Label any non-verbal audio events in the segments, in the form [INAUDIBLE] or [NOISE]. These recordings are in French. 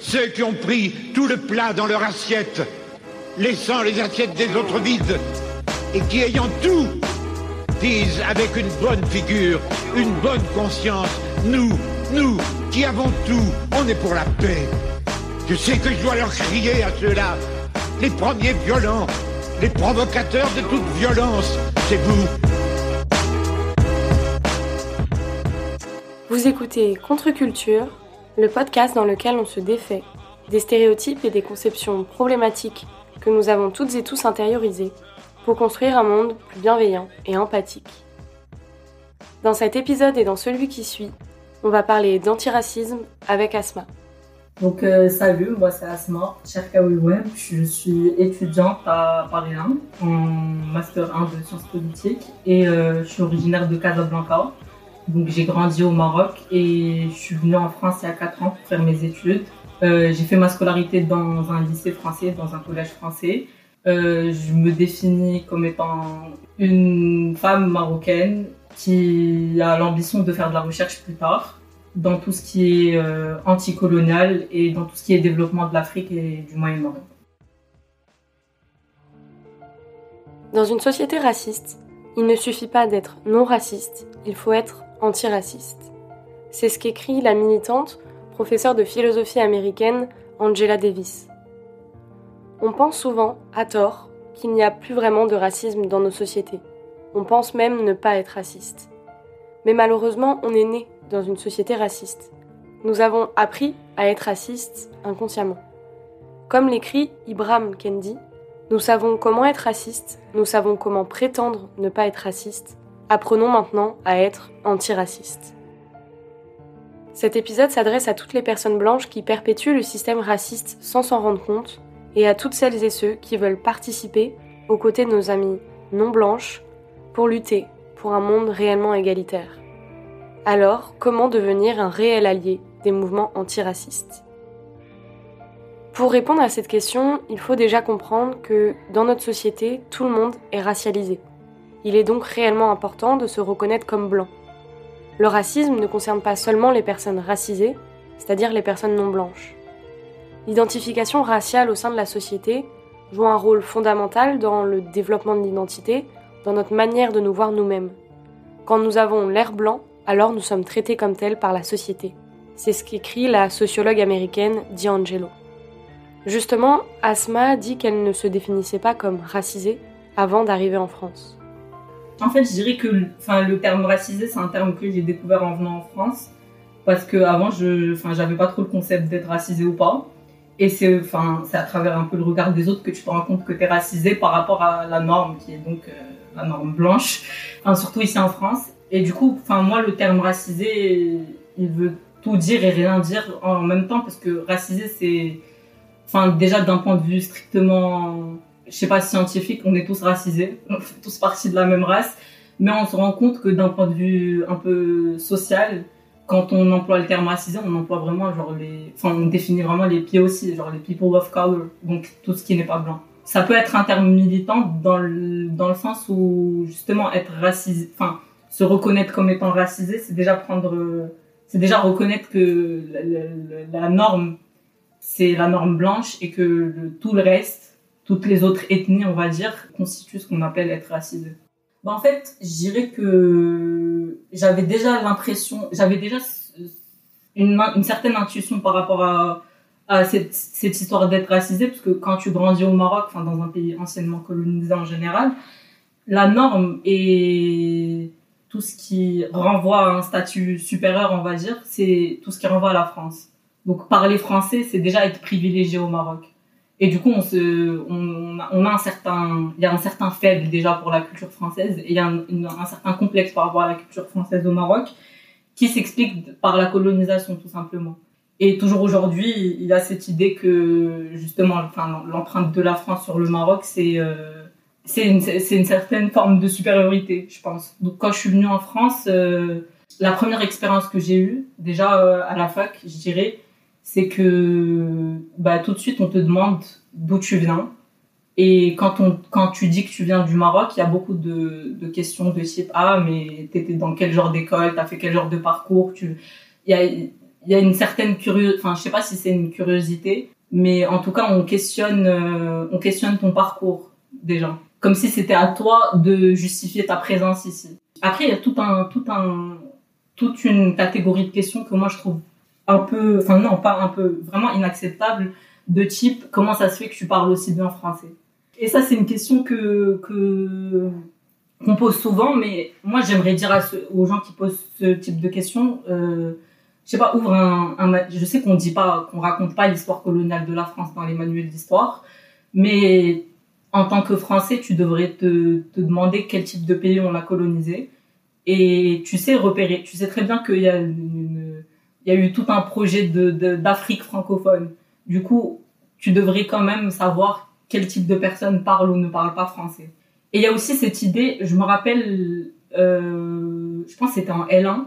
Ceux qui ont pris tout le plat dans leur assiette, laissant les assiettes des autres vides, et qui ayant tout, disent avec une bonne figure, une bonne conscience, nous, nous, qui avons tout, on est pour la paix. Je sais que je dois leur crier à ceux-là, les premiers violents, les provocateurs de toute violence, c'est vous. Vous écoutez Contre-Culture, le podcast dans lequel on se défait des stéréotypes et des conceptions problématiques que nous avons toutes et tous intériorisés pour construire un monde plus bienveillant et empathique. Dans cet épisode et dans celui qui suit, on va parler d'antiracisme avec Asma. Donc euh, salut, moi c'est Asma Cherkaoui je suis étudiante à Paris 1 en master 1 de sciences politiques et euh, je suis originaire de Casablanca. Donc j'ai grandi au Maroc et je suis venue en France il y a 4 ans pour faire mes études. Euh, j'ai fait ma scolarité dans un lycée français, dans un collège français. Euh, je me définis comme étant une femme marocaine qui a l'ambition de faire de la recherche plus tard dans tout ce qui est euh, anticolonial et dans tout ce qui est développement de l'Afrique et du Moyen-Orient. Dans une société raciste, il ne suffit pas d'être non raciste, il faut être antiraciste. C'est ce qu'écrit la militante, professeure de philosophie américaine Angela Davis. On pense souvent, à tort, qu'il n'y a plus vraiment de racisme dans nos sociétés. On pense même ne pas être raciste. Mais malheureusement, on est né dans une société raciste. Nous avons appris à être racistes inconsciemment. Comme l'écrit Ibrahim Kendi, nous savons comment être raciste, nous savons comment prétendre ne pas être raciste, Apprenons maintenant à être antiracistes. Cet épisode s'adresse à toutes les personnes blanches qui perpétuent le système raciste sans s'en rendre compte et à toutes celles et ceux qui veulent participer aux côtés de nos amis non blanches pour lutter pour un monde réellement égalitaire. Alors, comment devenir un réel allié des mouvements antiracistes? Pour répondre à cette question, il faut déjà comprendre que dans notre société, tout le monde est racialisé. Il est donc réellement important de se reconnaître comme blanc. Le racisme ne concerne pas seulement les personnes racisées, c'est-à-dire les personnes non blanches. L'identification raciale au sein de la société joue un rôle fondamental dans le développement de l'identité, dans notre manière de nous voir nous-mêmes. Quand nous avons l'air blanc, alors nous sommes traités comme tels par la société. C'est ce qu'écrit la sociologue américaine D'Angelo. Justement, Asma dit qu'elle ne se définissait pas comme racisée avant d'arriver en France. En fait, je dirais que enfin, le terme racisé, c'est un terme que j'ai découvert en venant en France. Parce qu'avant, je n'avais pas trop le concept d'être racisé ou pas. Et c'est enfin, à travers un peu le regard des autres que tu te rends compte que tu es racisé par rapport à la norme, qui est donc euh, la norme blanche, enfin, surtout ici en France. Et du coup, enfin, moi, le terme racisé, il veut tout dire et rien dire en même temps, parce que racisé, c'est. Enfin, déjà d'un point de vue strictement je sais pas, scientifique, on est tous racisés, [LAUGHS] on fait tous partie de la même race, mais on se rend compte que d'un point de vue un peu social, quand on emploie le terme racisé, on emploie vraiment genre les, enfin on définit vraiment les pieds aussi, genre les people of color, donc tout ce qui n'est pas blanc. Ça peut être un terme militant dans le, dans le sens où justement être racisé, enfin se reconnaître comme étant racisé, c'est déjà prendre, c'est déjà reconnaître que la, norme c'est la norme blanche et que tout le reste toutes les autres ethnies, on va dire, constituent ce qu'on appelle être racisé. Bah, en fait, je dirais que j'avais déjà l'impression, j'avais déjà une, certaine intuition par rapport à, à cette, cette histoire d'être racisé, parce que quand tu grandis au Maroc, enfin dans un pays anciennement colonisé en général, la norme et tout ce qui renvoie à un statut supérieur, on va dire, c'est tout ce qui renvoie à la France. Donc parler français, c'est déjà être privilégié au Maroc. Et du coup, on a un certain, il y a un certain faible déjà pour la culture française et il y a un, certain complexe par rapport à la culture française au Maroc qui s'explique par la colonisation tout simplement. Et toujours aujourd'hui, il y a cette idée que justement, enfin, l'empreinte de la France sur le Maroc, c'est euh, c'est une, une, certaine forme de supériorité, je pense. Donc quand je suis venue en France, euh, la première expérience que j'ai eue, déjà euh, à la fac, je dirais, c'est que bah, tout de suite on te demande d'où tu viens. Et quand, on, quand tu dis que tu viens du Maroc, il y a beaucoup de, de questions de type Ah, mais t'étais dans quel genre d'école? T'as fait quel genre de parcours? Tu... il y a, y a une certaine curiosité, enfin je sais pas si c'est une curiosité, mais en tout cas on questionne, euh, on questionne ton parcours déjà, comme si c'était à toi de justifier ta présence ici. Après il y a tout un, tout un, toute une catégorie de questions que moi je trouve un peu, enfin non pas un peu, vraiment inacceptable de type comment ça se fait que tu parles aussi bien français? Et ça c'est une question que qu'on pose souvent, mais moi j'aimerais dire à aux gens qui posent ce type de questions. Euh, je sais pas, ouvre un, un je sais qu'on dit pas, qu'on raconte pas l'histoire coloniale de la France dans les manuels d'histoire, mais en tant que Français, tu devrais te, te demander quel type de pays on a colonisé, et tu sais repérer, tu sais très bien qu'il y a une, il y a eu tout un projet de d'Afrique francophone. Du coup, tu devrais quand même savoir quel type de personnes parlent ou ne parlent pas français. Et il y a aussi cette idée, je me rappelle, euh, je pense que c'était en L1,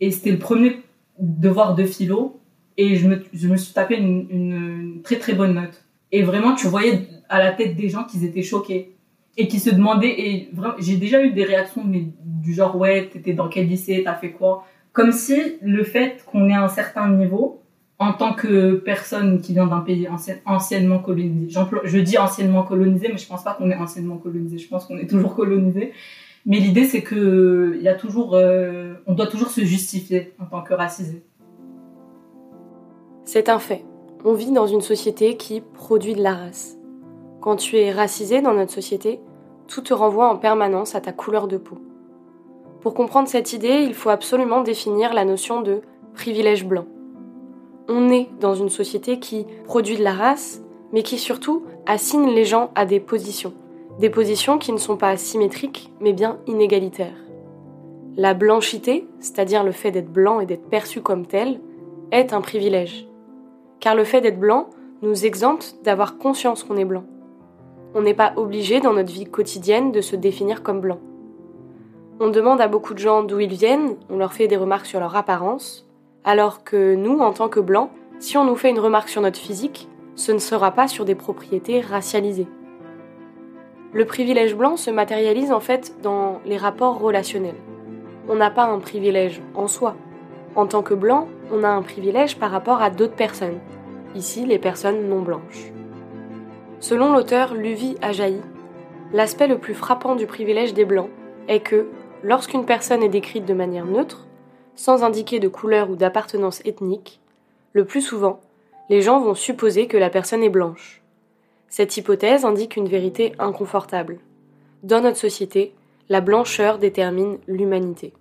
et c'était le premier devoir de philo et je me, je me suis tapé une, très très bonne note. Et vraiment, tu voyais à la tête des gens qu'ils étaient choqués et qui se demandaient. Et j'ai déjà eu des réactions mais du genre ouais, t'étais dans quel lycée, t'as fait quoi? Comme si le fait qu'on ait un certain niveau en tant que personne qui vient d'un pays anciennement colonisé, je dis anciennement colonisé, mais je pense pas qu'on est anciennement colonisé. Je pense qu'on est toujours colonisé. Mais l'idée, c'est que y a toujours, euh, on doit toujours se justifier en tant que racisé. C'est un fait. On vit dans une société qui produit de la race. Quand tu es racisé dans notre société, tout te renvoie en permanence à ta couleur de peau. Pour comprendre cette idée, il faut absolument définir la notion de privilège blanc. On est dans une société qui produit de la race, mais qui surtout assigne les gens à des positions, des positions qui ne sont pas symétriques, mais bien inégalitaires. La blanchité, c'est-à-dire le fait d'être blanc et d'être perçu comme tel, est un privilège. Car le fait d'être blanc nous exempte d'avoir conscience qu'on est blanc. On n'est pas obligé dans notre vie quotidienne de se définir comme blanc. On demande à beaucoup de gens d'où ils viennent, on leur fait des remarques sur leur apparence, alors que nous, en tant que blancs, si on nous fait une remarque sur notre physique, ce ne sera pas sur des propriétés racialisées. Le privilège blanc se matérialise en fait dans les rapports relationnels. On n'a pas un privilège en soi. En tant que blanc, on a un privilège par rapport à d'autres personnes. Ici, les personnes non blanches. Selon l'auteur Luvi Ajaï, l'aspect le plus frappant du privilège des blancs est que, lorsqu'une personne est décrite de manière neutre, sans indiquer de couleur ou d'appartenance ethnique, le plus souvent, les gens vont supposer que la personne est blanche. Cette hypothèse indique une vérité inconfortable. Dans notre société, la blancheur détermine l'humanité.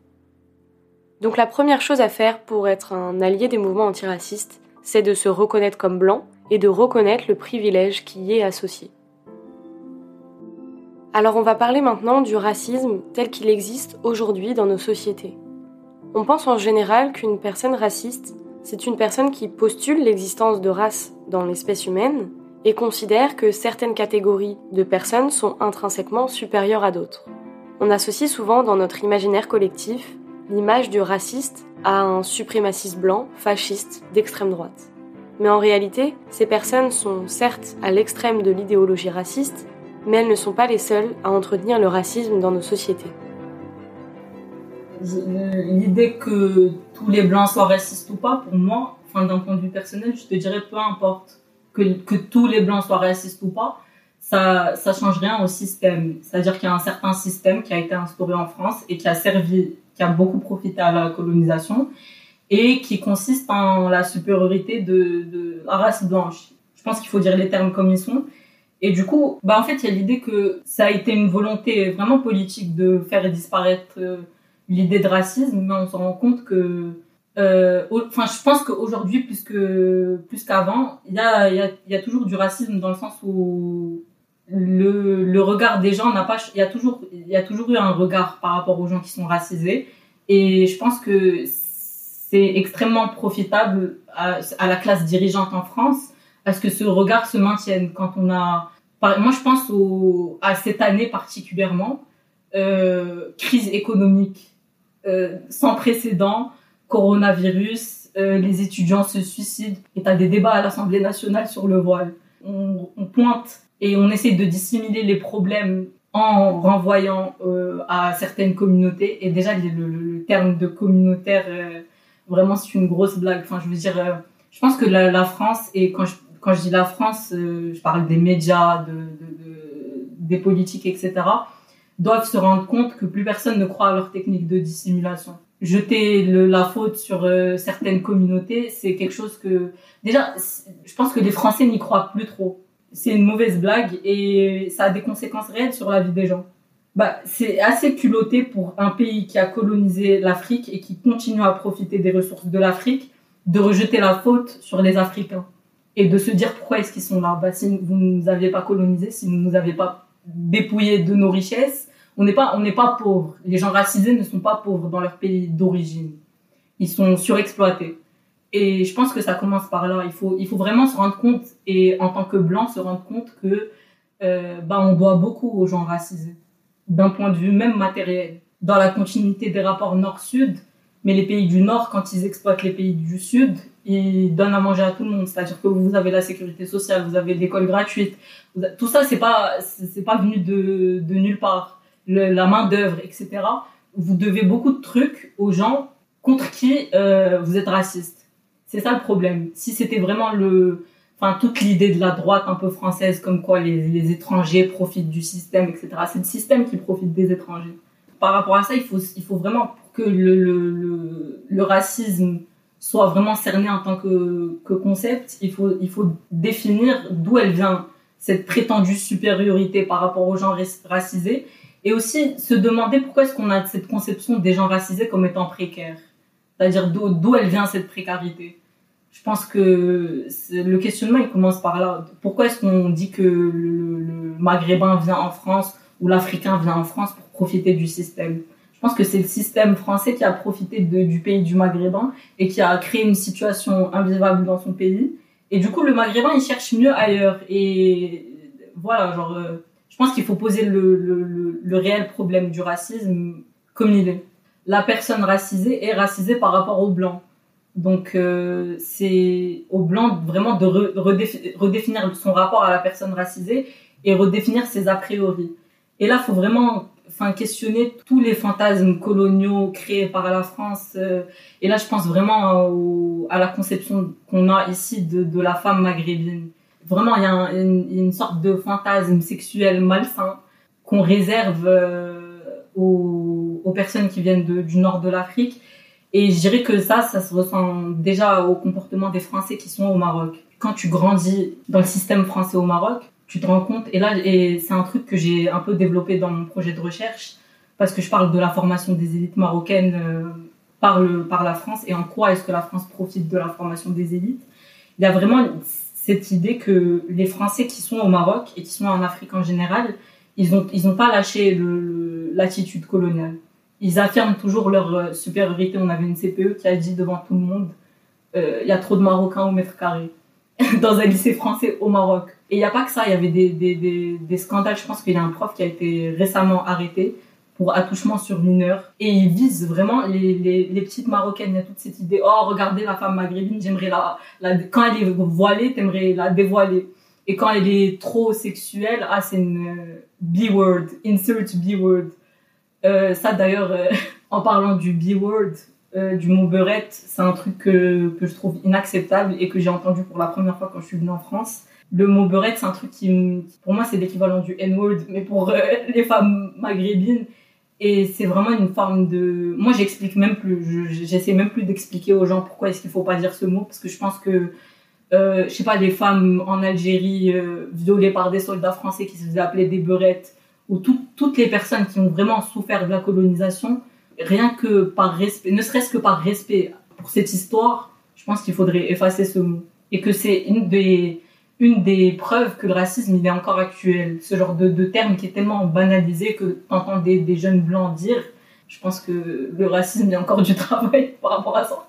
Donc la première chose à faire pour être un allié des mouvements antiracistes, c'est de se reconnaître comme blanc et de reconnaître le privilège qui y est associé. Alors on va parler maintenant du racisme tel qu'il existe aujourd'hui dans nos sociétés. On pense en général qu'une personne raciste, c'est une personne qui postule l'existence de race dans l'espèce humaine, et considère que certaines catégories de personnes sont intrinsèquement supérieures à d'autres. On associe souvent dans notre imaginaire collectif l'image du raciste à un suprémaciste blanc, fasciste, d'extrême droite. Mais en réalité, ces personnes sont certes à l'extrême de l'idéologie raciste, mais elles ne sont pas les seules à entretenir le racisme dans nos sociétés. L'idée que tous les blancs soient racistes ou pas, pour moi, enfin d'un point de vue personnel, je te dirais peu importe que, tous les blancs soient racistes ou pas, ça ça change rien au système. C'est-à-dire qu'il y a un certain système qui a été instauré en France et qui a servi, qui a beaucoup profité à la colonisation et qui consiste en la supériorité de, de la race blanche. Je pense qu'il faut dire les termes comme ils sont. Et du coup, bah en fait, il y a l'idée que ça a été une volonté vraiment politique de faire disparaître euh, l'idée de racisme, mais on se rend compte que euh, enfin, je pense qu'aujourd'hui, plus que plus qu'avant, il y a, y, a, y a toujours du racisme dans le sens où le, le regard des gens n'a pas, il y a toujours, il y a toujours eu un regard par rapport aux gens qui sont racisés, et je pense que c'est extrêmement profitable à, à, la classe dirigeante en France, à ce que ce regard se maintienne quand on a, moi je pense à cette année particulièrement, euh, crise économique euh, sans précédent coronavirus, euh, les étudiants se suicident, et tu as des débats à l'Assemblée nationale sur le voile. On, pointe et on essaie de dissimuler les problèmes en renvoyant à certaines communautés. Et déjà, le, terme de communautaire, Vraiment, c'est une grosse blague. Enfin, je veux dire, je pense que la, la, France, et quand je, quand je dis la France, euh, je parle des médias, de, de, de, des politiques, etc., doivent se rendre compte que plus personne ne croit à leur technique de dissimulation. Jeter la faute sur euh, certaines communautés, c'est quelque chose que... Déjà, je pense que les Français n'y croient plus trop. C'est une mauvaise blague et ça a des conséquences réelles sur la vie des gens bah, c'est assez culotté pour un pays qui a colonisé l'Afrique et qui continue à profiter des ressources de l'Afrique de rejeter la faute sur les Africains et de se dire pourquoi est-ce qu'ils sont là. Bah, si vous ne nous aviez pas colonisé, si vous ne nous avez pas dépouillé de nos richesses, on n'est pas, pas pauvres. Les gens racisés ne sont pas pauvres dans leur pays d'origine. Ils sont surexploités. Et je pense que ça commence par là. Il faut, il faut vraiment se rendre compte et en tant que blanc se rendre compte que euh, bah, on doit beaucoup aux gens racisés d'un point de vue même matériel, dans la continuité des rapports nord-sud. Mais les pays du nord, quand ils exploitent les pays du sud, ils donnent à manger à tout le monde. C'est-à-dire que vous avez la sécurité sociale, vous avez l'école gratuite. Tout ça, c'est pas, c'est pas venu de, de nulle part. la main d'œuvre, etc. Vous devez beaucoup de trucs aux gens contre qui euh, vous êtes raciste. C'est ça le problème. Si c'était vraiment le, enfin toute l'idée de la droite un peu française comme quoi les, les étrangers profitent du système etc c'est le système qui profite des étrangers par rapport à ça il faut il faut vraiment que le, racisme soit vraiment cerné en tant que, concept il faut définir d'où elle vient cette prétendue supériorité par rapport aux gens racisés et aussi se demander pourquoi est-ce qu'on a cette conception des gens racisés comme étant précaires c'est-à-dire d'où elle vient cette précarité je pense que le questionnement il commence par là. Pourquoi est-ce qu'on dit que le, maghrébin vient en France ou l'africain vient en France pour profiter du système? Je pense que c'est le système français qui a profité du pays du maghrébin et qui a créé une situation invivable dans son pays. Et du coup, le maghrébin il cherche mieux ailleurs. Et voilà, genre, euh, je pense qu'il faut poser le, réel problème du racisme comme il est. La personne racisée est racisée par rapport au blanc donc euh, c'est au blanc vraiment de redéfinir son rapport à la personne racisée et redéfinir ses a priori. Et là, faut vraiment questionner tous les fantasmes coloniaux créés par la France. Euh, et là, je pense vraiment à la conception qu'on a ici de, la femme maghrébine. Vraiment, il y a une, sorte de fantasme sexuel malsain qu'on réserve euh, aux, personnes qui viennent du nord de l'Afrique et je dirais que ça, ça se ressent déjà au comportement des Français qui sont au Maroc. Quand tu grandis dans le système français au Maroc, tu te rends compte, et là, et c'est un truc que j'ai un peu développé dans mon projet de recherche, parce que je parle de la formation des élites marocaines euh, par, le, par la France, et en quoi est-ce que la France profite de la formation des élites. Il y a vraiment cette idée que les Français qui sont au Maroc et qui sont en Afrique en général, ils n'ont ils ont pas lâché l'attitude coloniale ils affirment toujours leur euh, supériorité. On avait une CPE qui a dit devant tout le monde, euh, il y a trop de Marocains au mètre carré [LAUGHS] dans un lycée français au Maroc. Et il n'y a pas que ça, il y avait des, des, scandales. Je pense qu'il y a un prof qui a été récemment arrêté pour attouchement sur mineur. Et il vise vraiment les, les, les, petites Marocaines. Il y a toute cette idée, oh, regardez la femme maghrébine, j'aimerais la, la, quand elle est voilée, t'aimerais la dévoiler. Et quand elle est trop sexuelle, ah, c'est une euh, B-word, insert B-word. Euh, ça d'ailleurs, euh, [LAUGHS] en parlant du B-word, euh, du mot beurette, c'est un truc que, que je trouve inacceptable et que j'ai entendu pour la première fois quand je suis venue en France. Le mot beurette, c'est un truc qui, pour moi, c'est l'équivalent du N-word, mais pour [LAUGHS] les femmes maghrébines. Et c'est vraiment une forme de... Moi, j'explique même plus, j'essaie même plus d'expliquer aux gens pourquoi est-ce qu'il faut pas dire ce mot, parce que je pense que, euh, je sais pas, les femmes en Algérie violées par des soldats français qui se faisaient appeler des beurettes, ou toutes les personnes qui ont vraiment souffert de la colonisation, rien que par respect, ne serait-ce que par respect pour cette histoire, je pense qu'il faudrait effacer ce mot. Et que c'est une des, une des preuves que le racisme, il est encore actuel. Ce genre de, de terme qui est tellement banalisé que t'entends des, des jeunes blancs dire, je pense que le racisme, il y a encore du [LAUGHS] travail par rapport à ça.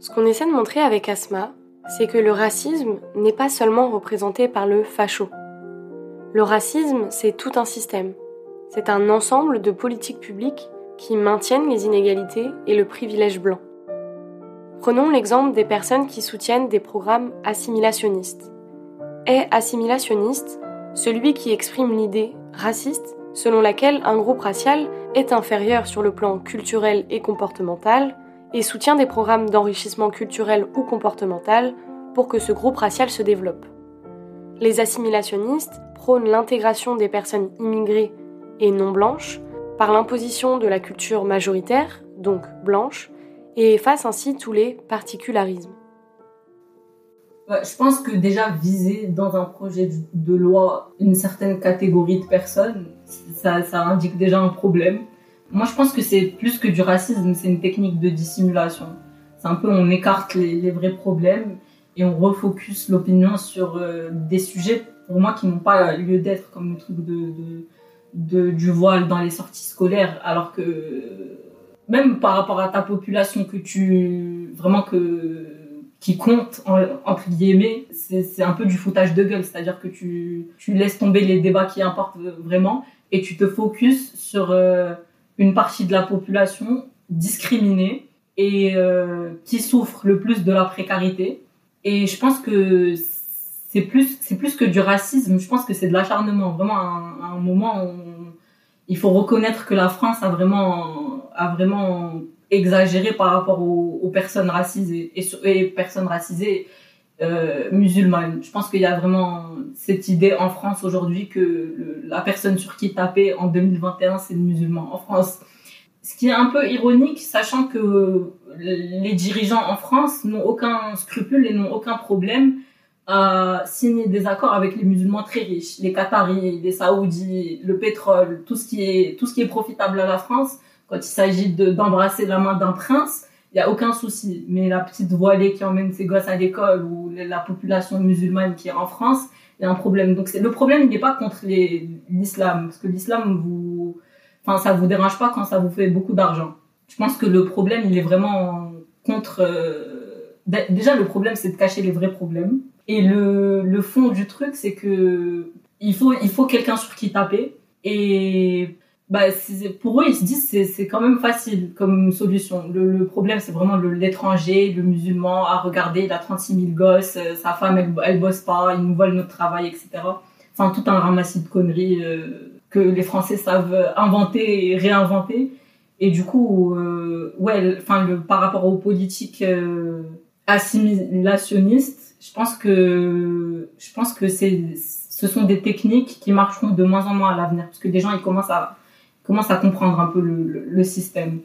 Ce qu'on essaie de montrer avec Asma, c'est que le racisme n'est pas seulement représenté par le facho. Le racisme, c'est tout un système. C'est un ensemble de politiques publiques qui maintiennent les inégalités et le privilège blanc. Prenons l'exemple des personnes qui soutiennent des programmes assimilationnistes. Est assimilationniste celui qui exprime l'idée raciste selon laquelle un groupe racial est inférieur sur le plan culturel et comportemental et soutient des programmes d'enrichissement culturel ou comportemental pour que ce groupe racial se développe. Les assimilationnistes prônent l'intégration des personnes immigrées et non blanches par l'imposition de la culture majoritaire, donc blanche, et effacent ainsi tous les particularismes. Je pense que déjà viser dans un projet de loi une certaine catégorie de personnes, ça, indique déjà un problème. Moi, je pense que c'est plus que du racisme, c'est une technique de dissimulation. C'est un peu, on écarte les, vrais problèmes et on refocus l'opinion sur euh, des sujets, pour moi, qui n'ont pas lieu d'être, comme le truc de, du voile dans les sorties scolaires, alors que même par rapport à ta population que tu, vraiment que, qui compte, entre guillemets, c'est un peu du foutage de gueule, c'est-à-dire que tu, tu laisses tomber les débats qui importent vraiment et tu te focuses sur euh, une partie de la population discriminée et euh, qui souffre le plus de la précarité. Et je pense que c'est plus, c'est plus que du racisme. Je pense que c'est de l'acharnement. Vraiment, à un, moment, où il faut reconnaître que la France a vraiment, a vraiment exagéré par rapport aux, personnes racisées et, personnes racisées euh, musulmanes. Je pense qu'il y a vraiment cette idée en France aujourd'hui que la personne sur qui taper en 2021, c'est le musulman en France. Ce qui est un peu ironique, sachant que les dirigeants en France n'ont aucun scrupule et n'ont aucun problème à signer des accords avec les musulmans très riches, les Qataris, les Saoudis, le pétrole, tout ce qui est, tout ce qui est profitable à la France. Quand il s'agit d'embrasser la main d'un prince, il n'y a aucun souci. Mais la petite voilée qui emmène ses gosses à l'école ou la population musulmane qui est en France, il y a un problème. Donc le problème, il n'est pas contre l'islam, parce que l'islam, vous, enfin, ça vous dérange pas quand ça vous fait beaucoup d'argent. Je pense que le problème, il est vraiment contre. Euh, déjà, le problème, c'est de cacher les vrais problèmes. Et le, fond du truc, c'est que il faut, il faut quelqu'un sur qui taper. Et bah, pour eux, ils se disent c'est c'est quand même facile comme solution. Le, problème, c'est vraiment l'étranger, le, musulman à regarder, il a 36 000 gosses, euh, sa femme, elle, elle bosse pas, il nous vole notre travail, etc. Enfin, tout un ramassis de conneries euh, que les Français savent inventer et réinventer. Et du coup, euh, ouais, enfin, par rapport aux politiques assimilationnistes, je pense que je pense que c'est ce sont des techniques qui marcheront de moins en moins à l'avenir parce que des gens ils commencent à commence à comprendre un peu le, système.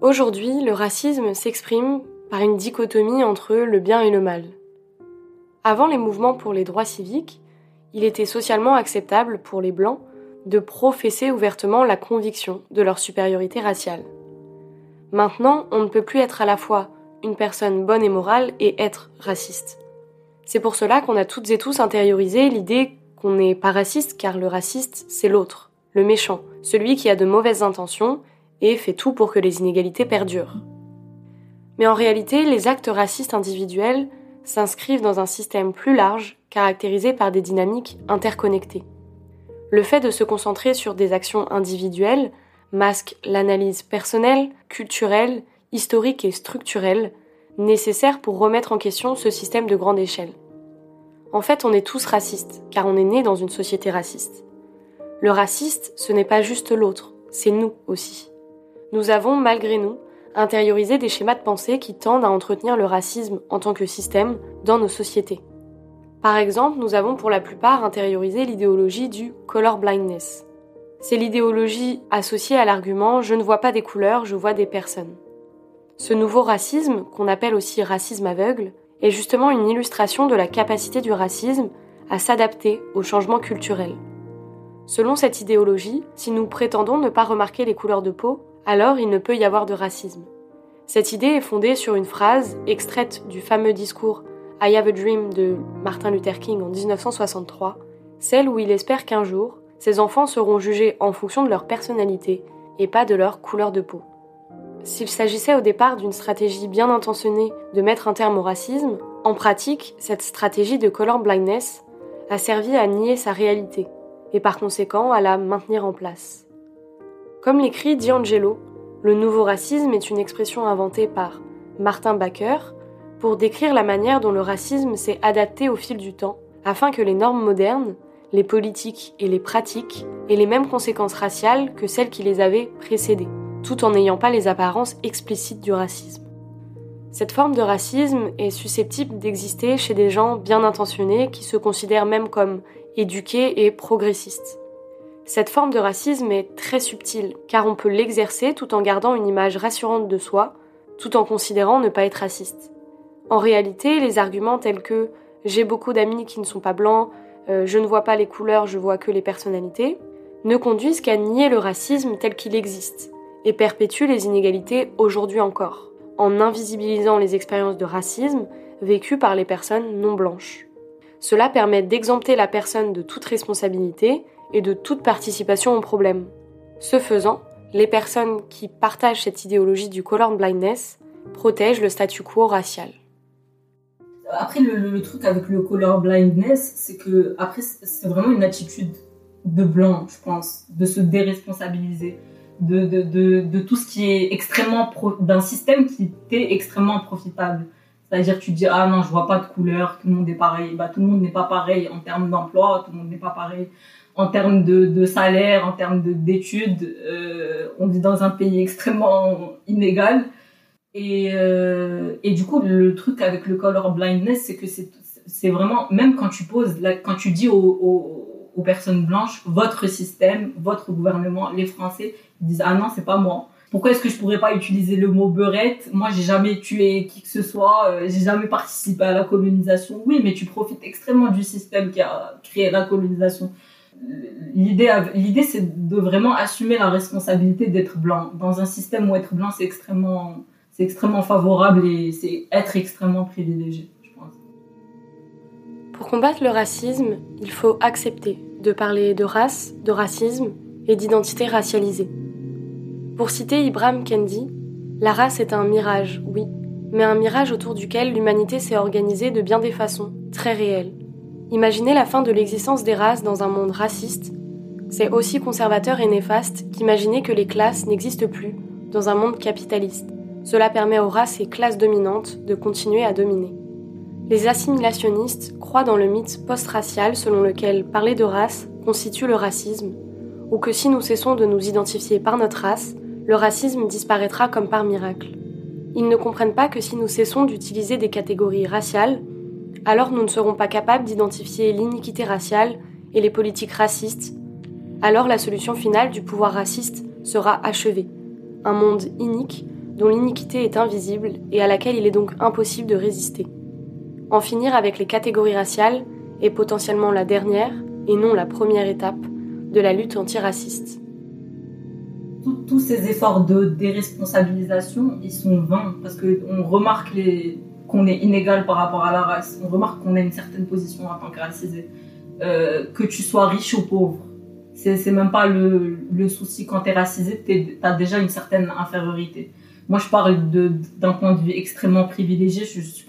Aujourd'hui, le racisme s'exprime par une dichotomie entre le bien et le mal. Avant les mouvements pour les droits civiques, il était socialement acceptable pour les Blancs de professer ouvertement la conviction de leur supériorité raciale. Maintenant, on ne peut plus être à la fois une personne bonne et morale et être raciste. C'est pour cela qu'on a toutes et tous intériorisé l'idée qu'on n'est pas raciste car le raciste, c'est l'autre, le méchant, celui qui a de mauvaises intentions et fait tout pour que les inégalités perdurent. Mais en réalité, les actes racistes individuels s'inscrivent dans un système plus large, caractérisé par des dynamiques interconnectées. Le fait de se concentrer sur des actions individuelles masque l'analyse personnelle, culturelle, historique et structurelle nécessaire pour remettre en question ce système de grande échelle. En fait, on est tous racistes, car on est né dans une société raciste. Le raciste, ce n'est pas juste l'autre, c'est nous aussi. Nous avons, malgré nous, intériorisé des schémas de pensée qui tendent à entretenir le racisme en tant que système dans nos sociétés. Par exemple, nous avons pour la plupart intériorisé l'idéologie du color blindness. C'est l'idéologie associée à l'argument je ne vois pas des couleurs, je vois des personnes. Ce nouveau racisme, qu'on appelle aussi racisme aveugle, est justement une illustration de la capacité du racisme à s'adapter aux changements culturels. Selon cette idéologie, si nous prétendons ne pas remarquer les couleurs de peau, alors il ne peut y avoir de racisme. Cette idée est fondée sur une phrase extraite du fameux discours I Have a Dream de Martin Luther King en 1963, celle où il espère qu'un jour, ses enfants seront jugés en fonction de leur personnalité et pas de leur couleur de peau. S'il s'agissait au départ d'une stratégie bien intentionnée de mettre un terme au racisme, en pratique, cette stratégie de color blindness a servi à nier sa réalité et par conséquent à la maintenir en place. Comme l'écrit D'Angelo, le nouveau racisme est une expression inventée par Martin Baker pour décrire la manière dont le racisme s'est adapté au fil du temps afin que les normes modernes, les politiques et les pratiques aient les mêmes conséquences raciales que celles qui les avaient précédées. Tout en n'ayant pas les apparences explicites du racisme. Cette forme de racisme est susceptible d'exister chez des gens bien intentionnés qui se considèrent même comme éduqués et progressistes. Cette forme de racisme est très subtile, car on peut l'exercer tout en gardant une image rassurante de soi, tout en considérant ne pas être raciste. En réalité, les arguments tels que j'ai beaucoup d'amis qui ne sont pas blancs, euh, je ne vois pas les couleurs, je vois que les personnalités, ne conduisent qu'à nier le racisme tel qu'il existe et perpétuent les inégalités aujourd'hui encore, en invisibilisant les expériences de racisme vécues par les personnes non blanches. Cela permet d'exempter la personne de toute responsabilité et de toute participation au problème. Ce faisant, les personnes qui partagent cette idéologie du color blindness protègent le statu quo racial. Après, le, truc avec le color blindness, c'est que après, c'est vraiment une attitude de blanc, je pense, de se déresponsabiliser de, de, de, tout ce qui est extrêmement d'un système qui était extrêmement profitable. C'est-à-dire tu dis ah non je vois pas de couleur, tout le monde est pareil. Bah tout le monde n'est pas pareil en termes d'emploi, tout le monde n'est pas pareil en termes de, de salaire, en termes d'études. Euh, on vit dans un pays extrêmement inégal. Et, euh, et du coup, le truc avec le color blindness, c'est que c'est vraiment, même quand tu poses, quand tu dis aux, aux, personnes blanches, votre système, votre gouvernement, les Français, ils disent, ah non, c'est pas moi. Pourquoi est-ce que je pourrais pas utiliser le mot beurette? Moi, j'ai jamais tué qui que ce soit, euh, j'ai jamais participé à la colonisation. Oui, mais tu profites extrêmement du système qui a créé la colonisation l'idée l'idée c'est de vraiment assumer la responsabilité d'être blanc dans un système où être blanc c'est extrêmement c'est extrêmement favorable et c'est être extrêmement privilégié je pense. Pour combattre le racisme, il faut accepter de parler de race, de racisme et d'identité racialisée. Pour citer Ibrahim Kendi, la race est un mirage, oui, mais un mirage autour duquel l'humanité s'est organisée de bien des façons, très réelles. Imaginer la fin de l'existence des races dans un monde raciste, c'est aussi conservateur et néfaste qu'imaginer que les classes n'existent plus dans un monde capitaliste. Cela permet aux races et classes dominantes de continuer à dominer. Les assimilationnistes croient dans le mythe post-racial selon lequel parler de race constitue le racisme, ou que si nous cessons de nous identifier par notre race, le racisme disparaîtra comme par miracle. Ils ne comprennent pas que si nous cessons d'utiliser des catégories raciales, alors nous ne serons pas capables d'identifier l'iniquité raciale et les politiques racistes. Alors la solution finale du pouvoir raciste sera achevée. Un monde inique dont l'iniquité est invisible et à laquelle il est donc impossible de résister. En finir avec les catégories raciales est potentiellement la dernière, et non la première étape, de la lutte antiraciste. Tous ces efforts de déresponsabilisation, ils sont vains parce qu'on remarque qu'on est inégal par rapport à la race. On remarque qu'on a une certaine position en tant que racisé. Euh, que tu sois riche ou pauvre. C'est même pas le, le souci quand t'es racisé, t'as déjà une certaine infériorité. Moi, je parle d'un point de vue extrêmement privilégié. Je, je,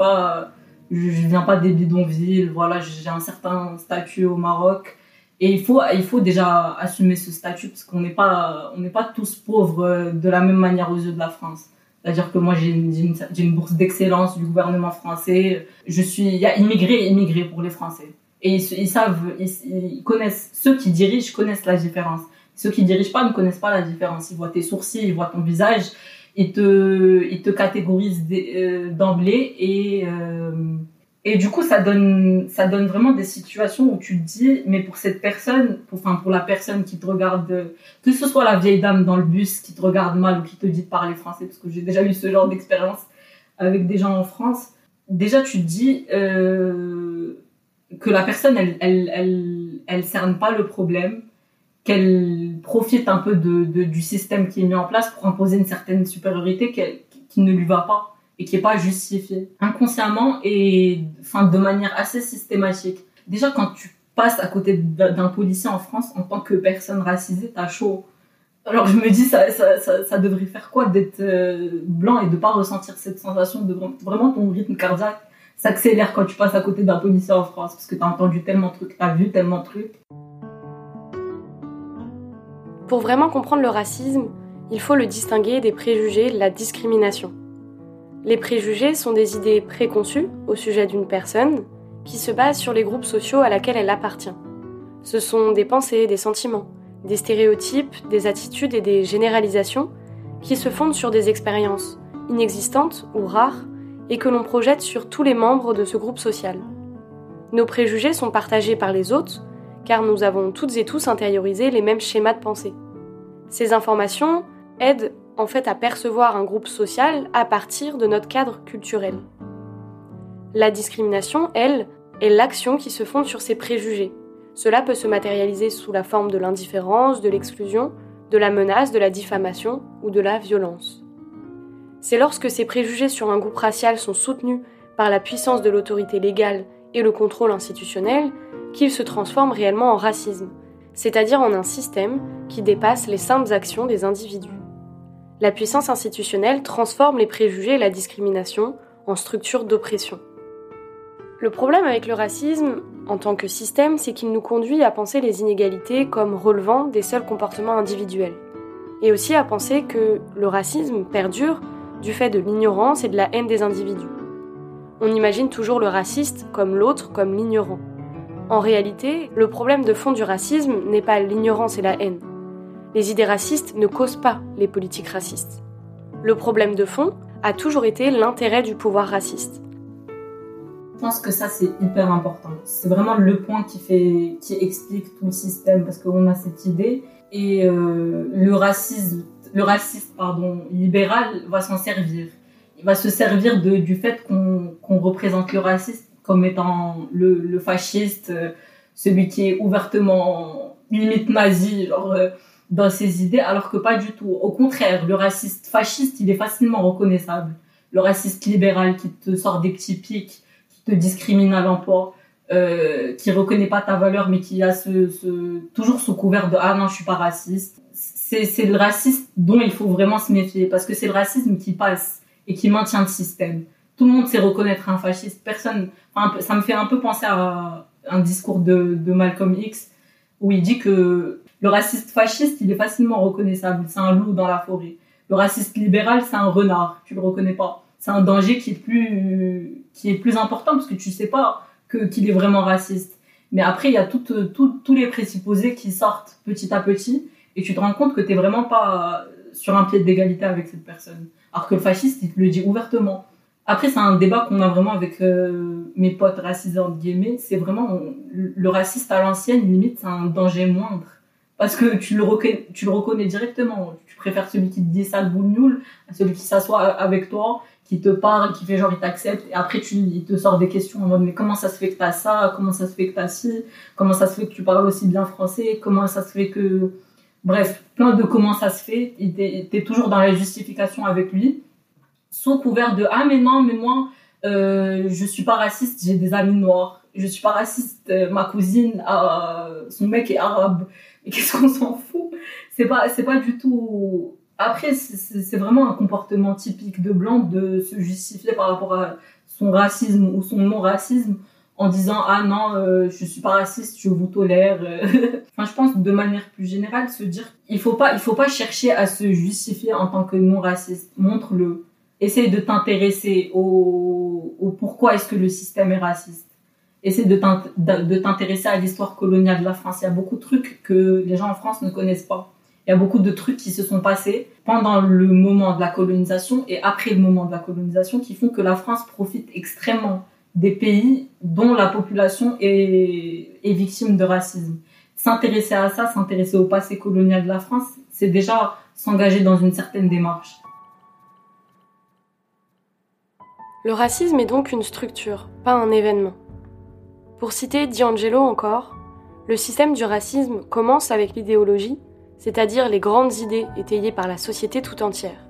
je, viens pas des bidonvilles. Voilà, j'ai un certain statut au Maroc. Et il faut, il faut déjà assumer ce statut parce qu'on n'est pas, on n'est pas tous pauvres de la même manière aux yeux de la France. C'est-à-dire que moi, j'ai une, une, bourse d'excellence du gouvernement français. Je suis, il y a immigré immigré pour les Français. Et ils, savent, ils, connaissent, ceux qui dirigent connaissent la différence. Ceux qui dirigent pas ne connaissent pas la différence. Ils voient tes sourcils, ils voient ton visage, ils te, ils te catégorisent euh, d'emblée et, euh, et du coup, ça donne, ça donne vraiment des situations où tu te dis, mais pour cette personne, pour, pour la personne qui te regarde, que ce soit la vieille dame dans le bus qui te regarde mal ou qui te dit de parler français, parce que j'ai déjà eu ce genre d'expérience avec des gens en France, déjà tu te dis euh, que la personne, elle, elle, elle, cerne pas le problème, qu'elle profite un peu de, du système qui est mis en place pour imposer une certaine supériorité qui ne lui va pas et qui est pas justifié inconsciemment et enfin de manière assez systématique. Déjà quand tu passes à côté d'un policier en France en tant que personne racisée, t'as chaud. Alors je me dis ça ça, ça, devrait faire quoi d'être euh, blanc et de pas ressentir cette sensation de vraiment ton rythme cardiaque s'accélère quand tu passes à côté d'un policier en France? Parce que t'as entendu tellement de trucs, t'as vu tellement de trucs. Pour vraiment comprendre le racisme, il faut le distinguer des préjugés, la discrimination. Les préjugés sont des idées préconçues au sujet d'une personne qui se basent sur les groupes sociaux à laquelle elle appartient. Ce sont des pensées, des sentiments, des stéréotypes, des attitudes et des généralisations qui se fondent sur des expériences inexistantes ou rares et que l'on projette sur tous les membres de ce groupe social. Nos préjugés sont partagés par les autres car nous avons toutes et tous intériorisé les mêmes schémas de pensée. Ces informations aident en fait à percevoir un groupe social à partir de notre cadre culturel. La discrimination, elle, est l'action qui se fonde sur ces préjugés. Cela peut se matérialiser sous la forme de l'indifférence, de l'exclusion, de la menace, de la diffamation ou de la violence. C'est lorsque ces préjugés sur un groupe racial sont soutenus par la puissance de l'autorité légale et le contrôle institutionnel qu'ils se transforment réellement en racisme, c'est-à-dire en un système qui dépasse les simples actions des individus. La puissance institutionnelle transforme les préjugés et la discrimination en structures d'oppression. Le problème avec le racisme, en tant que système, c'est qu'il nous conduit à penser les inégalités comme relevant des seuls comportements individuels. Et aussi à penser que le racisme perdure du fait de l'ignorance et de la haine des individus. On imagine toujours le raciste comme l'autre, comme l'ignorant. En réalité, le problème de fond du racisme n'est pas l'ignorance et la haine. Les idées racistes ne causent pas les politiques racistes. Le problème de fond a toujours été l'intérêt du pouvoir raciste. Je pense que ça c'est hyper important. C'est vraiment le point qui fait, qui explique tout le système parce qu'on a cette idée et euh, le racisme, le racisme pardon libéral va s'en servir. Il va se servir de, du fait qu'on représente le racisme comme étant le, le fasciste, euh, celui qui est ouvertement limite nazi genre, euh, dans ses idées, alors que pas du tout. Au contraire, le raciste fasciste, il est facilement reconnaissable. Le raciste libéral qui te sort des petits pics, qui te discrimine à l'emploi, euh, qui reconnaît pas ta valeur, mais qui a ce, toujours sous couvert de ah non, je suis pas raciste. C'est le racisme dont il faut vraiment se méfier, parce que c'est le racisme qui passe et qui maintient le système tout le monde sait reconnaître un fasciste. Personne, ça me fait un peu penser à un discours de Malcolm X où il dit que le raciste fasciste, il est facilement reconnaissable. C'est un loup dans la forêt. Le raciste libéral, c'est un renard. Tu le reconnais pas. C'est un danger qui est plus, qui est plus important parce que tu sais pas que, qu'il est vraiment raciste. Mais après, il y a toutes, tous les présupposés qui sortent petit à petit et tu te rends compte que tu vraiment pas sur un pied d'égalité avec cette personne. Alors que le fasciste, il te le dit ouvertement. Après, c'est un débat qu'on a vraiment avec euh, mes potes racisés, entre guillemets. C'est vraiment le raciste à l'ancienne, limite, c'est un danger moindre. Parce que tu le, reconnais, tu le reconnais directement. Tu préfères celui qui te dit ça le boule à celui qui s'assoit avec toi, qui te parle, qui fait genre il t'accepte. Et après, tu, il te sort des questions en mode mais comment ça se fait que t'as ça? Comment ça se fait que t'as ci? Comment ça se fait que tu parles aussi bien français? Comment ça se fait que. Bref, plein de comment ça se fait. T'es toujours dans la justification avec lui sous couvert de ah mais non mais moi euh, je suis pas raciste j'ai des amis noirs je suis pas raciste euh, ma cousine euh, son mec est arabe [LAUGHS] et qu'est-ce qu'on s'en fout? C'est pas c'est pas du tout après c'est vraiment un comportement typique de blanc de se justifier par rapport à son racisme ou son non racisme en disant ah non euh, je suis pas raciste je vous tolère. [LAUGHS] Enfin je pense de manière plus générale se dire il faut pas il faut pas chercher à se justifier en tant que non raciste montre le essaye de t'intéresser au, au, pourquoi est-ce que le système est raciste. Essaye de t'intéresser à l'histoire coloniale de la France. Il y a beaucoup de trucs que les gens en France ne connaissent pas. Il y a beaucoup de trucs qui se sont passés pendant le moment de la colonisation et après le moment de la colonisation qui font que la France profite extrêmement des pays dont la population est, est victime de racisme. S'intéresser à ça, s'intéresser au passé colonial de la France, c'est déjà s'engager dans une certaine démarche. Le racisme est donc une structure, pas un événement. Pour citer D'Angelo encore, le système du racisme commence avec l'idéologie, c'est-à-dire les grandes idées étayées par la société tout entière.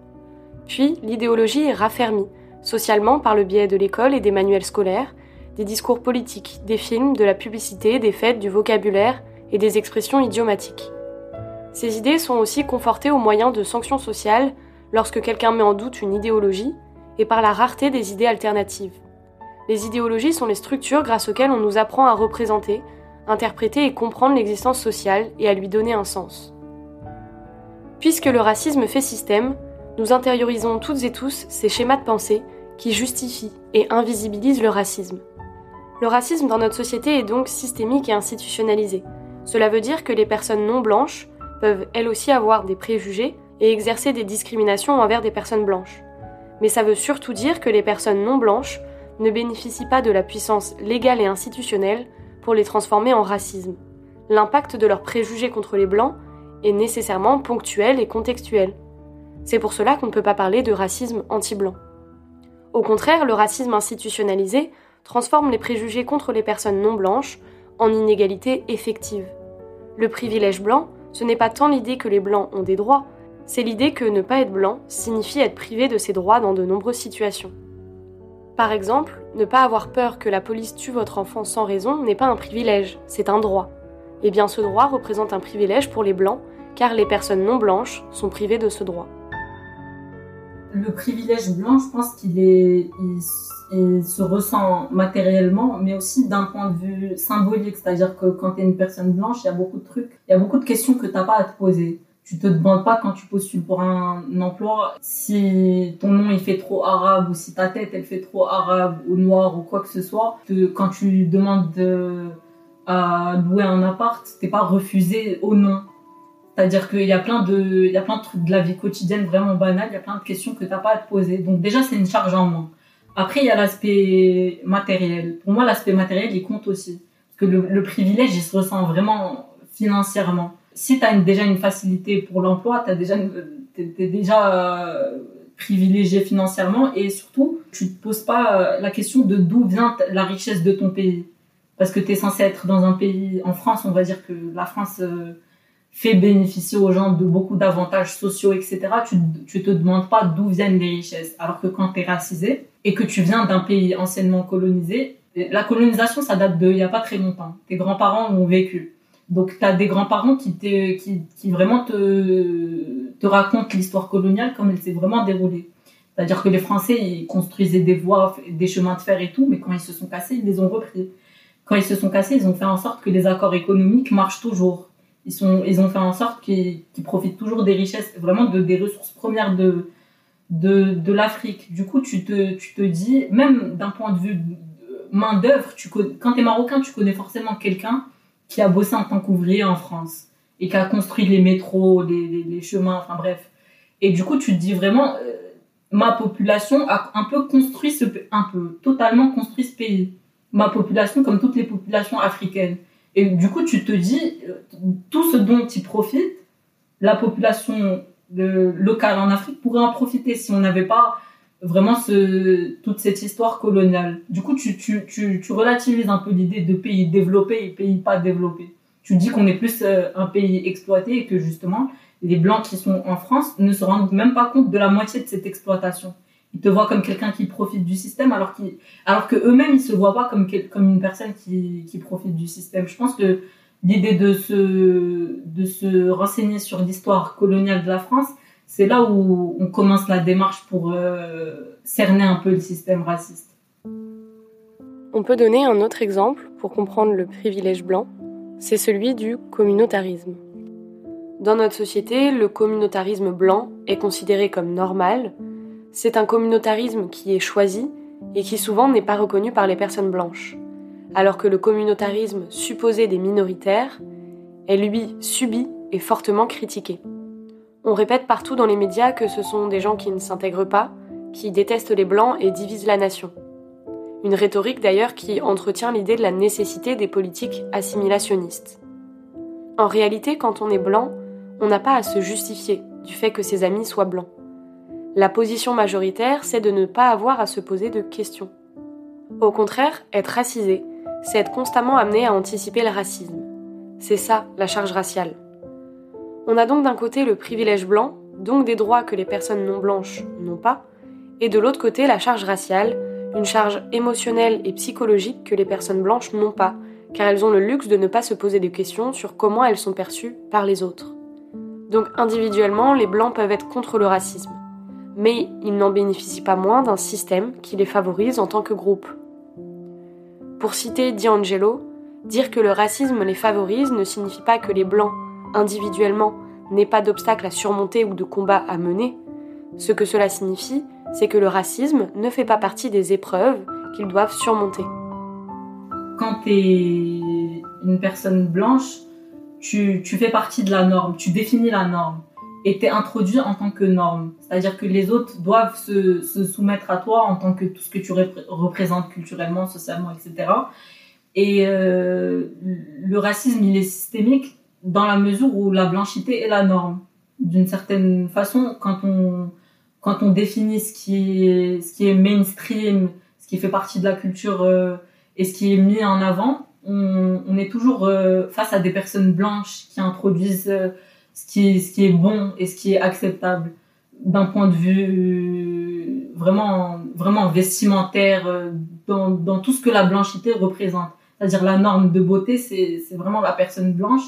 Puis l'idéologie est raffermie, socialement par le biais de l'école et des manuels scolaires, des discours politiques, des films, de la publicité, des fêtes, du vocabulaire et des expressions idiomatiques. Ces idées sont aussi confortées au moyen de sanctions sociales lorsque quelqu'un met en doute une idéologie et par la rareté des idées alternatives. Les idéologies sont les structures grâce auxquelles on nous apprend à représenter, interpréter et comprendre l'existence sociale et à lui donner un sens. Puisque le racisme fait système, nous intériorisons toutes et tous ces schémas de pensée qui justifient et invisibilisent le racisme. Le racisme dans notre société est donc systémique et institutionnalisé. Cela veut dire que les personnes non blanches peuvent elles aussi avoir des préjugés et exercer des discriminations envers des personnes blanches. Mais ça veut surtout dire que les personnes non blanches ne bénéficient pas de la puissance légale et institutionnelle pour les transformer en racisme. L'impact de leurs préjugés contre les blancs est nécessairement ponctuel et contextuel. C'est pour cela qu'on ne peut pas parler de racisme anti-blanc. Au contraire, le racisme institutionnalisé transforme les préjugés contre les personnes non blanches en inégalités effectives. Le privilège blanc, ce n'est pas tant l'idée que les blancs ont des droits, c'est l'idée que ne pas être blanc signifie être privé de ses droits dans de nombreuses situations. Par exemple, ne pas avoir peur que la police tue votre enfant sans raison n'est pas un privilège, c'est un droit. Et eh bien ce droit représente un privilège pour les blancs, car les personnes non blanches sont privées de ce droit. Le privilège blanc, je pense qu'il se ressent matériellement, mais aussi d'un point de vue symbolique, c'est-à-dire que quand tu es une personne blanche, il y a beaucoup de trucs, il y a beaucoup de questions que tu n'as pas à te poser tu te demandes pas quand tu postules pour un emploi si ton nom il fait trop arabe ou si ta tête elle fait trop arabe ou noir ou quoi que ce soit. quand tu demandes de, à louer un appart, t'es pas refusé au nom. C'est-à-dire qu'il y a plein de, il y a plein de trucs de la vie quotidienne vraiment banales, il y a plein de questions que t'as pas à te poser. Donc déjà c'est une charge en moins. Après il y a l'aspect matériel. Pour moi l'aspect matériel il compte aussi parce que le privilège il se ressent vraiment financièrement si tu as déjà une facilité pour l'emploi, tu déjà, es, déjà euh, privilégié financièrement et surtout, tu te poses pas euh, la question de d'où vient la richesse de ton pays. Parce que tu es censé être dans un pays, en France, on va dire que la France euh, fait bénéficier aux gens de beaucoup d'avantages sociaux, etc. Tu, tu te demandes pas d'où viennent les richesses. Alors que quand tu es racisé et que tu viens d'un pays anciennement colonisé, la colonisation, ça date de il y a pas très longtemps. Tes grands-parents l'ont vécu. Donc, tu as des grands-parents qui, qui, vraiment te, te racontent l'histoire coloniale comme elle s'est vraiment déroulée. C'est-à-dire que les Français, ils construisaient des voies, des chemins de fer et tout, mais quand ils se sont cassés, ils les ont repris. Quand ils se sont cassés, ils ont fait en sorte que les accords économiques marchent toujours. Ils, sont, ils ont fait en sorte qu'ils profitent toujours des richesses, vraiment de, des ressources premières de, de, de l'Afrique. Du coup, tu te, tu te dis, même d'un point de vue main-d'œuvre, quand tu es marocain, tu connais forcément quelqu'un qui a bossé en tant qu'ouvrier en France et qui a construit les métros, les, les, chemins, enfin bref. Et du coup, tu te dis vraiment, euh, ma population a un peu construit ce, un peu, totalement construit ce pays. Ma population, comme toutes les populations africaines. Et du coup, tu te dis, euh, tout ce dont ils profitent, la population de, locale en Afrique pourrait en profiter si on n'avait pas vraiment ce, toute cette histoire coloniale. Du coup, tu, tu, tu, relativises un peu l'idée de pays développés et pays pas développés. Tu dis qu'on est plus euh, un pays exploité et que justement, les Blancs qui sont en France ne se rendent même pas compte de la moitié de cette exploitation. Ils te voient comme quelqu'un qui profite du système alors, qu'ils alors que eux-mêmes, ils se voient pas comme, comme une personne qui, qui profite du système. Je pense que l'idée de se, de se renseigner sur l'histoire coloniale de la France, c'est là où on commence la démarche pour euh, cerner un peu le système raciste. On peut donner un autre exemple pour comprendre le privilège blanc, c'est celui du communautarisme. Dans notre société, le communautarisme blanc est considéré comme normal. C'est un communautarisme qui est choisi et qui souvent n'est pas reconnu par les personnes blanches. Alors que le communautarisme supposé des minoritaires est lui subi et fortement critiqué. On répète partout dans les médias que ce sont des gens qui ne s'intègrent pas, qui détestent les blancs et divisent la nation. Une rhétorique d'ailleurs qui entretient l'idée de la nécessité des politiques assimilationnistes. En réalité, quand on est blanc, on n'a pas à se justifier du fait que ses amis soient blancs. La position majoritaire, c'est de ne pas avoir à se poser de questions. Au contraire, être racisé, c'est être constamment amené à anticiper le racisme. C'est ça, la charge raciale. On a donc d'un côté le privilège blanc, donc des droits que les personnes non blanches n'ont pas, et de l'autre côté la charge raciale, une charge émotionnelle et psychologique que les personnes blanches n'ont pas, car elles ont le luxe de ne pas se poser de questions sur comment elles sont perçues par les autres. Donc individuellement, les blancs peuvent être contre le racisme, mais ils n'en bénéficient pas moins d'un système qui les favorise en tant que groupe. Pour citer D'Angelo, dire que le racisme les favorise ne signifie pas que les blancs individuellement n'est pas d'obstacle à surmonter ou de combat à mener, ce que cela signifie, c'est que le racisme ne fait pas partie des épreuves qu'ils doivent surmonter. Quand tu es une personne blanche, tu, tu, fais partie de la norme, tu définis la norme. était introduit en tant que norme. C'est-à-dire que les autres doivent se, se, soumettre à toi en tant que tout ce que tu représentes culturellement, socialement, etc. Et euh, le racisme, il est systémique dans la mesure où la blanchité est la norme. D'une certaine façon, quand on, quand on définit ce qui est, ce qui est mainstream, ce qui fait partie de la culture euh, et ce qui est mis en avant, on, on est toujours euh, face à des personnes blanches qui introduisent euh, ce, qui est, ce qui est bon et ce qui est acceptable d'un point de vue vraiment, vraiment vestimentaire, euh, dans, dans tout ce que la blanchité représente. C'est-à-dire la norme de beauté, c'est vraiment la personne blanche.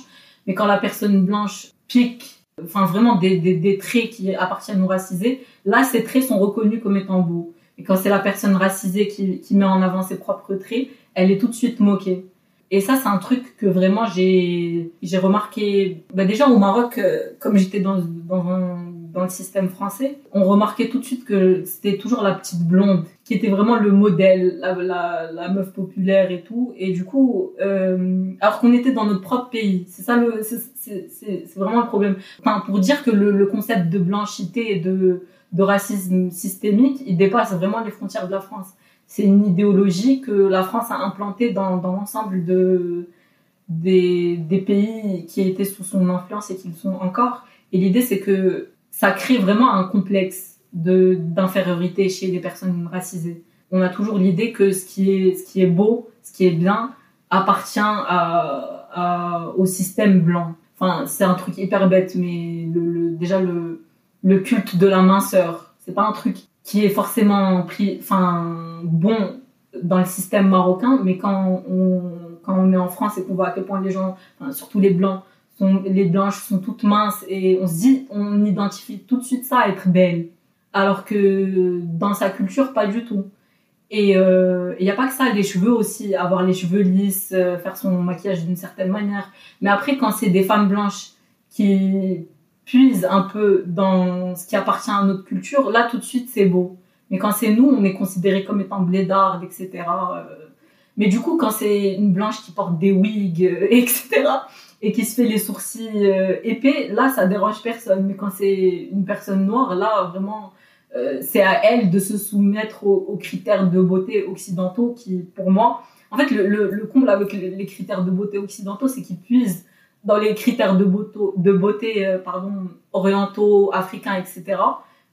Mais quand la personne blanche pique, enfin vraiment des, des, traits qui appartiennent aux racisés, là, ces traits sont reconnus comme étant beaux. Et quand c'est la personne racisée qui, qui met en avant ses propres traits, elle est tout de suite moquée. Et ça, c'est un truc que vraiment j'ai remarqué. Bah déjà au Maroc, euh, comme j'étais dans dans, dans le système français, on remarquait tout de suite que c'était toujours la petite blonde qui était vraiment le modèle, la, meuf populaire et tout. Et du coup, euh, alors qu'on était dans notre propre pays, c'est ça le, c'est vraiment le problème. Enfin, pour dire que le, concept de blanchité et de racisme systémique, il dépasse vraiment les frontières de la France c'est une idéologie que la France a implantée dans, l'ensemble de, des, pays qui étaient sous son influence et qui le sont encore. Et l'idée, c'est que ça crée vraiment un complexe d'infériorité chez les personnes racisées. On a toujours l'idée que ce qui est, ce qui est beau, ce qui est bien, appartient à, au système blanc. Enfin, c'est un truc hyper bête, mais déjà le, le culte de la minceur, c'est pas un truc qui est forcément enfin, bon dans le système marocain, mais quand on, quand on est en France et qu'on voit à quel point les gens, surtout les blancs, sont, les blanches sont toutes minces et on se dit, on identifie tout de suite ça à être belle. Alors que dans sa culture, pas du tout. Et il euh, n'y a pas que ça, les cheveux aussi, avoir les cheveux lisses, euh, faire son maquillage d'une certaine manière. Mais après, quand c'est des femmes blanches qui puise un peu dans ce qui appartient à notre culture, là tout de suite c'est beau. Mais quand c'est nous, on est considéré comme étant blédards, etc. Euh. Mais du coup, quand c'est une blanche qui porte des wigs, euh, etc., et qui se fait les sourcils euh, épais, là ça dérange personne. Mais quand c'est une personne noire, là vraiment, c'est à elle de se soumettre aux, critères de beauté occidentaux qui, pour moi, en fait, le, le comble avec les critères de beauté occidentaux, c'est qu'ils puisent dans les critères de beauté, de beauté euh, pardon, orientaux, africains, etc.,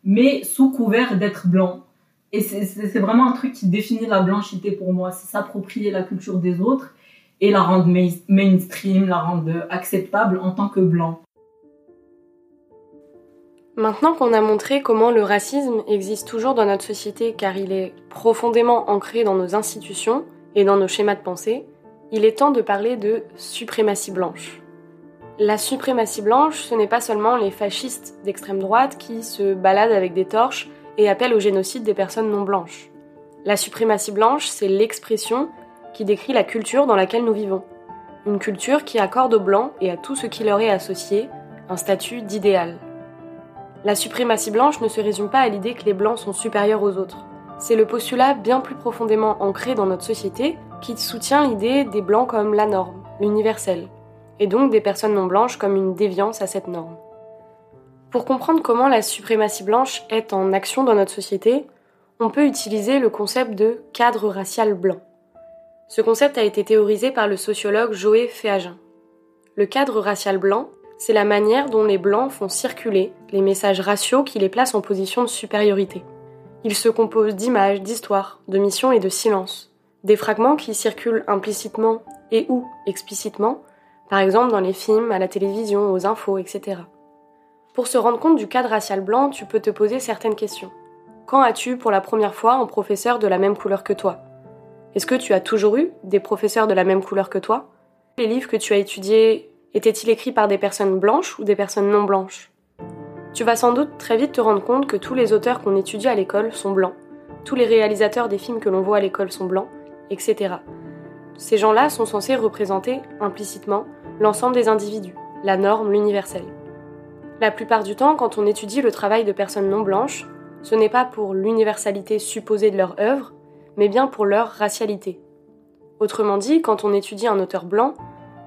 mais sous couvert d'être blanc. Et c'est vraiment un truc qui définit la blanchité pour moi, c'est s'approprier la culture des autres et la rendre mainstream, la rendre acceptable en tant que blanc. Maintenant qu'on a montré comment le racisme existe toujours dans notre société car il est profondément ancré dans nos institutions et dans nos schémas de pensée, il est temps de parler de suprématie blanche. La suprématie blanche, ce n'est pas seulement les fascistes d'extrême droite qui se baladent avec des torches et appellent au génocide des personnes non blanches. La suprématie blanche, c'est l'expression qui décrit la culture dans laquelle nous vivons. Une culture qui accorde aux blancs et à tout ce qui leur est associé un statut d'idéal. La suprématie blanche ne se résume pas à l'idée que les blancs sont supérieurs aux autres. C'est le postulat bien plus profondément ancré dans notre société qui soutient l'idée des blancs comme la norme, l'universel, et donc des personnes non blanches comme une déviance à cette norme. Pour comprendre comment la suprématie blanche est en action dans notre société, on peut utiliser le concept de cadre racial blanc. Ce concept a été théorisé par le sociologue Joé Féagin. Le cadre racial blanc, c'est la manière dont les blancs font circuler les messages raciaux qui les placent en position de supériorité. Il se compose d'images, d'histoires, de missions et de silences. Des fragments qui circulent implicitement et ou explicitement par exemple dans les films, à la télévision, aux infos, etc. Pour se rendre compte du cadre racial blanc, tu peux te poser certaines questions. Quand as-tu pour la première fois un professeur de la même couleur que toi? Est-ce que tu as toujours eu des professeurs de la même couleur que toi? Les livres que tu as étudiés étaient-ils écrits par des personnes blanches ou des personnes non blanches? Tu vas sans doute très vite te rendre compte que tous les auteurs qu'on étudie à l'école sont blancs, tous les réalisateurs des films que l'on voit à l'école sont blancs, etc. Ces gens-là sont censés représenter, implicitement, l'ensemble des individus, la norme, l'universel. La plupart du temps, quand on étudie le travail de personnes non blanches, ce n'est pas pour l'universalité supposée de leur œuvre, mais bien pour leur racialité. Autrement dit, quand on étudie un auteur blanc,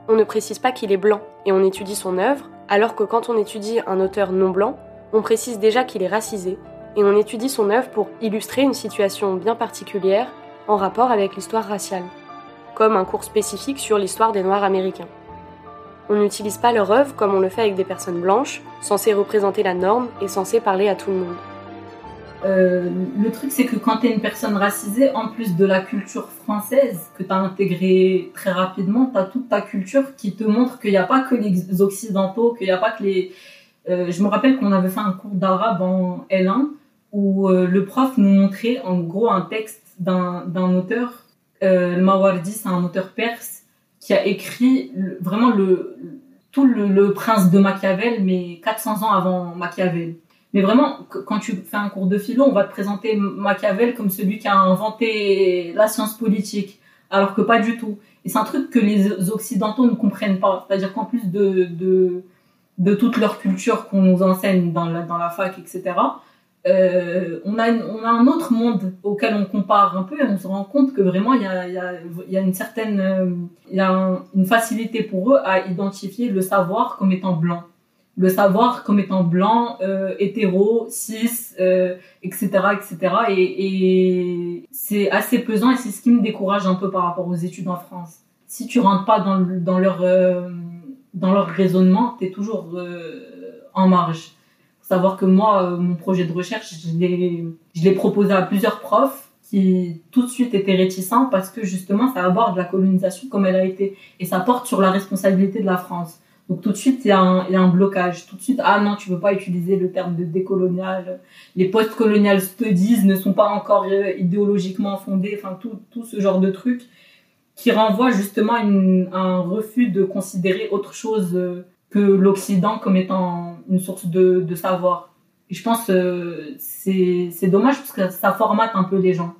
on ne précise pas qu'il est blanc et on étudie son œuvre, Alors que quand on étudie un auteur non blanc, on précise déjà qu'il est racisé, et on étudie son œuvre pour illustrer une situation bien particulière en rapport avec l'histoire raciale, comme un cours spécifique sur l'histoire des Noirs américains. On n'utilise pas leur œuvre comme on le fait avec des personnes blanches, censées représenter la norme et censées parler à tout le monde. Euh, le truc, c'est que quand tu es une personne racisée, en plus de la culture française que tu as intégrée très rapidement, tu as toute ta culture qui te montre qu'il n'y a pas que les Occidentaux, qu'il n'y a pas que les... Euh, je me rappelle qu'on avait fait un cours d'arabe en L1 où euh, le prof nous montrait en gros un texte d'un auteur, euh, Mawardi, c'est un auteur perse, qui a écrit vraiment le, tout le, le, prince de Machiavel, mais 400 ans avant Machiavel. Mais vraiment, quand tu fais un cours de philo, on va te présenter Machiavel comme celui qui a inventé la science politique, alors que pas du tout. Et c'est un truc que les Occidentaux ne comprennent pas. C'est-à-dire qu'en plus de, de, de toute leur culture qu'on nous enseigne dans la, dans la fac, etc., euh, on, a on a un autre monde auquel on compare un peu et on se rend compte que vraiment il y a, y, a, y a, une certaine euh, il y a une facilité pour eux à identifier le savoir comme étant blanc le savoir comme étant blanc euh, hétéro cis euh, etc etc et, c'est assez pesant et c'est ce qui me décourage un peu par rapport aux études en France. Si tu rentres pas dans, leur euh, dans leur raisonnement t'es toujours en marge. Savoir que moi, euh, mon projet de recherche, je l'ai proposé à plusieurs profs qui tout de suite étaient réticents parce que justement, ça aborde la colonisation comme elle a été. Et ça porte sur la responsabilité de la France. Donc tout de suite, il y, a un, blocage. Tout de suite, ah non, tu veux pas utiliser le terme de décolonial. Les post-colonial studies ne sont pas encore euh, idéologiquement fondés. Enfin, tout, tout ce genre de trucs qui renvoient justement une, un refus de considérer autre chose euh, que l'Occident comme étant une source de, de savoir. Et je pense que euh, c'est dommage parce que ça formate un peu les gens.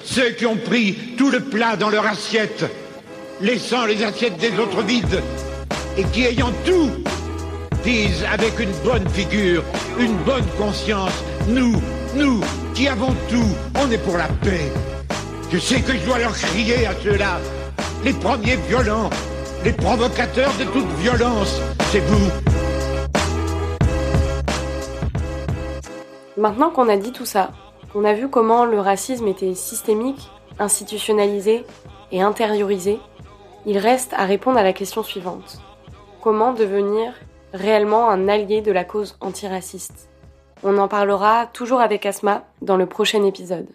Ceux qui ont pris tout le plat dans leur assiette, laissant les assiettes des autres vides, et qui ayant tout, disent avec une bonne figure, une bonne conscience, nous, nous, qui avons tout, on est pour la paix. Je sais que je dois leur crier à ceux-là, les premiers violents, les provocateurs de toute violence, c'est vous. Maintenant qu'on a dit tout ça, qu'on a vu comment le racisme était systémique, institutionnalisé et intériorisé, il reste à répondre à la question suivante. Comment devenir réellement un allié de la cause antiraciste On en parlera toujours avec Asma dans le prochain épisode.